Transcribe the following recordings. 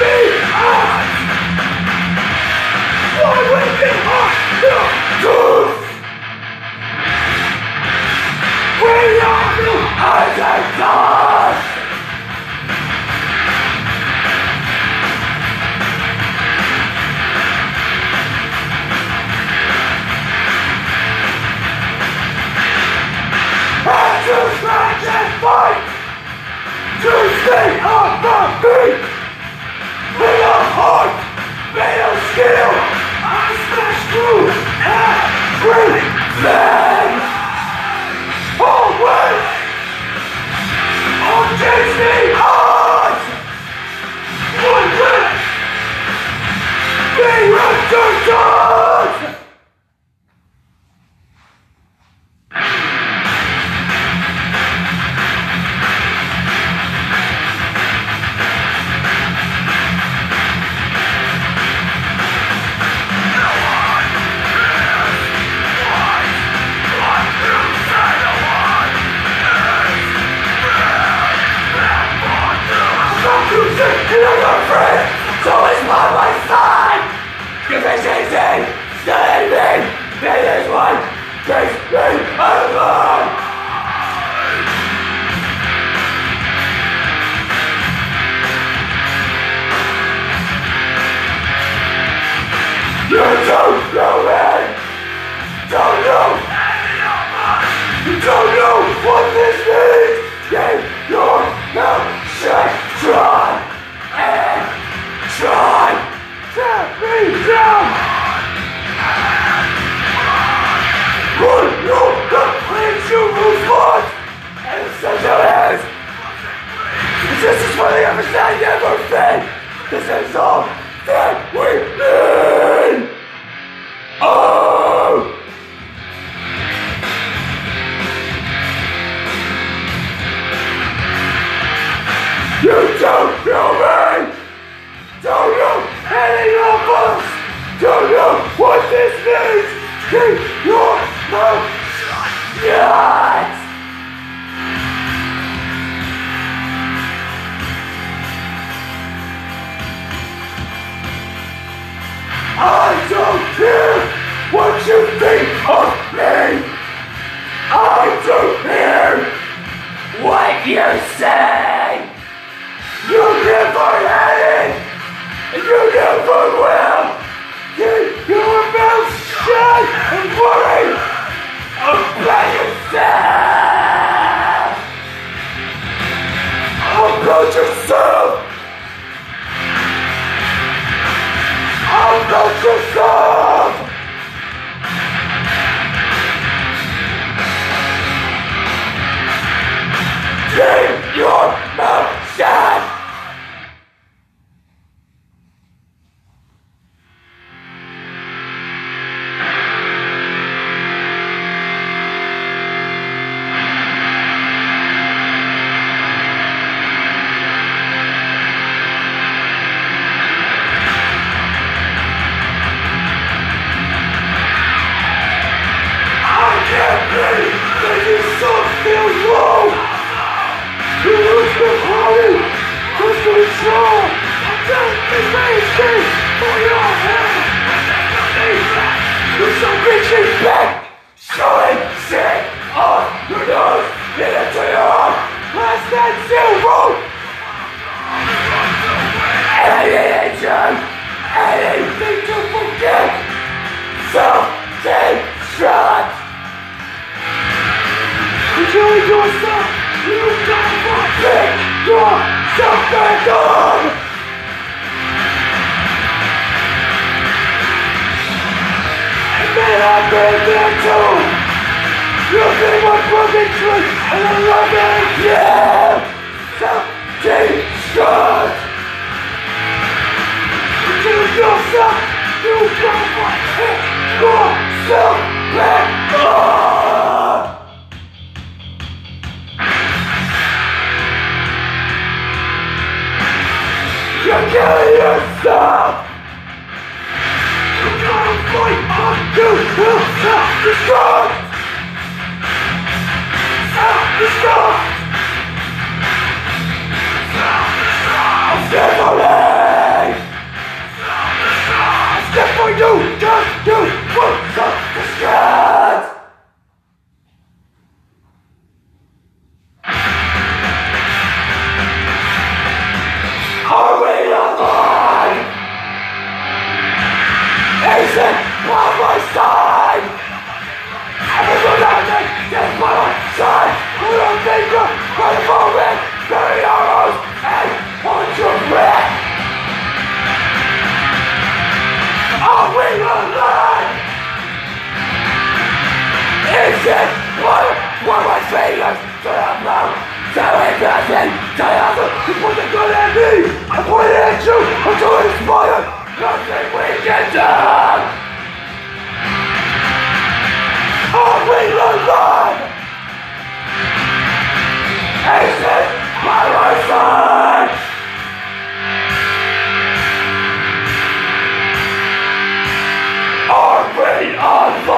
me I Why would be hard the truth We are the as a dog to and fight To stay on the beat I smash through everything Always On Disney odds One way Be returned me you say! You never had it! And you never will! Keep your mouth shut and worry about yourself! About yourself! About yourself! Keep your You my broken truth and I love it! Yeah! Self-destruct! Enjoy yourself! You gotta pick yourself back up! You're killing yourself! You gotta fight on you will Oh.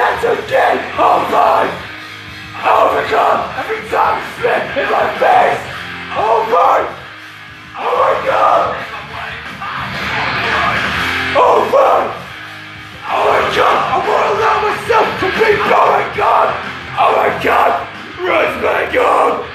and today I'll overcome every time you spit in my face. Oh my, oh my god. Oh my, oh my god. I won't allow myself to be. Oh my god, oh my god. Raise my god.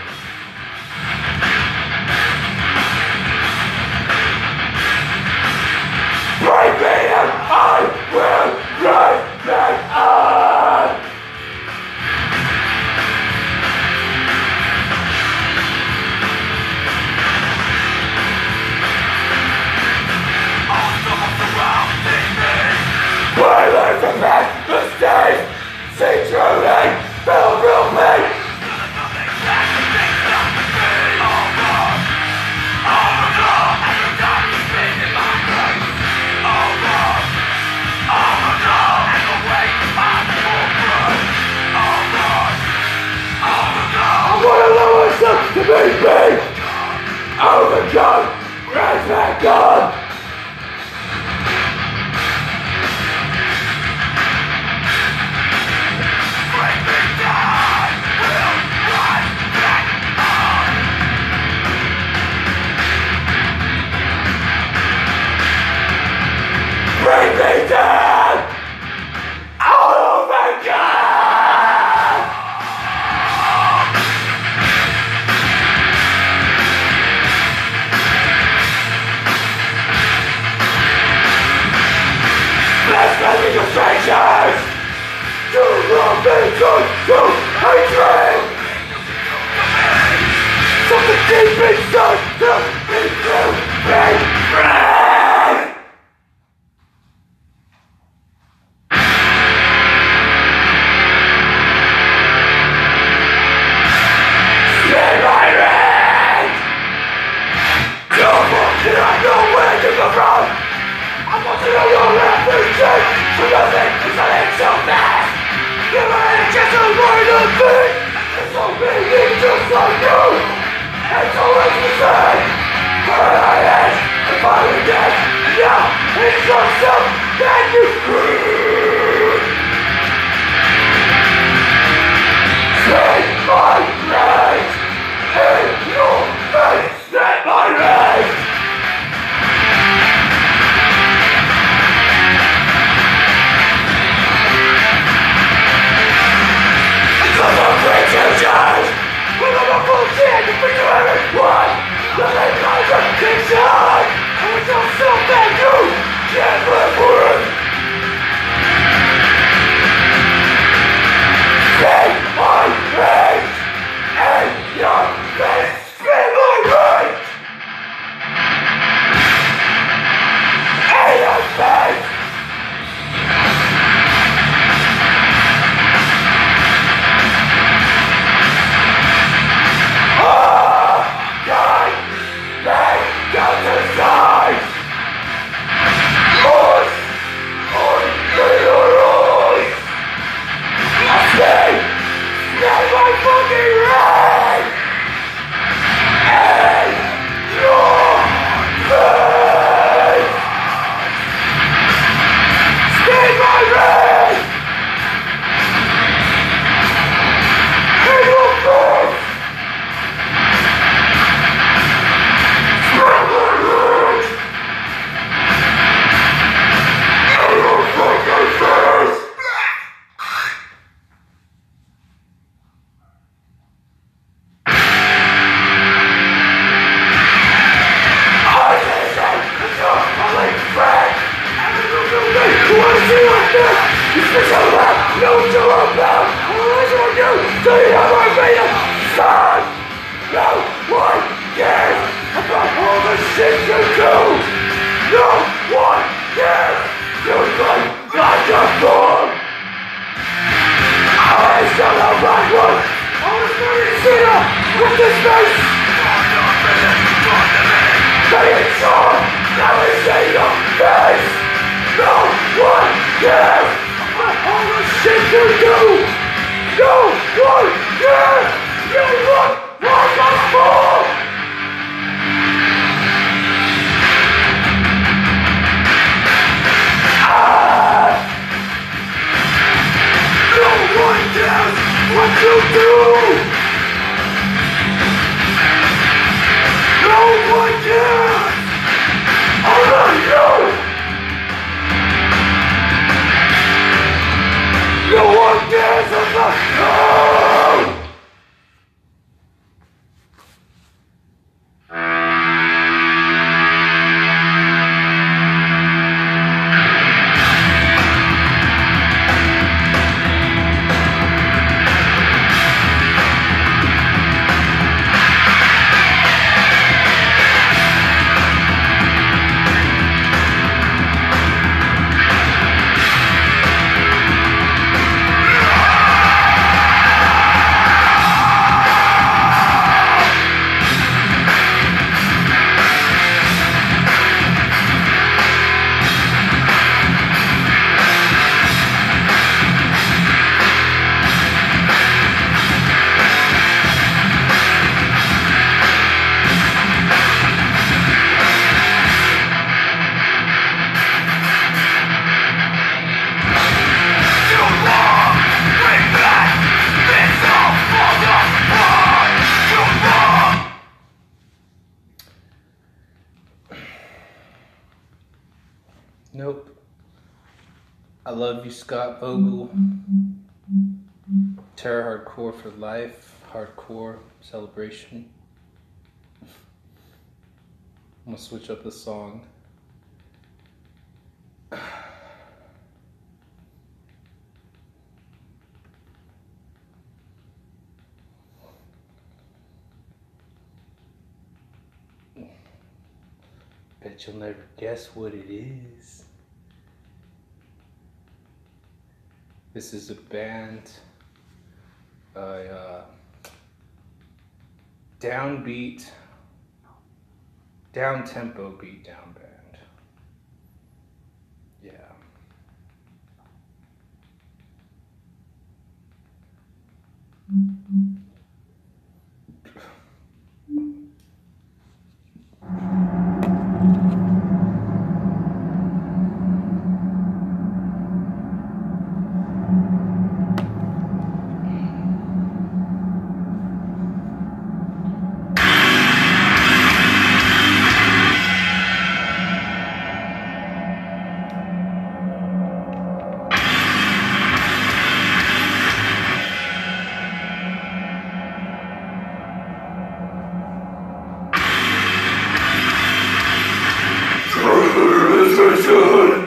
God! Grace God! will be good to hatred Something deep inside I shall not backward. I was burning Cena with this face. Staying sure, never see your face. No one cares about all the shit you do. No one Scott Vogel. Terror Hardcore for life. Hardcore celebration. I'm gonna switch up the song. Bet you'll never guess what it is. This is a band, a uh, downbeat, down tempo beat down band. destrucción.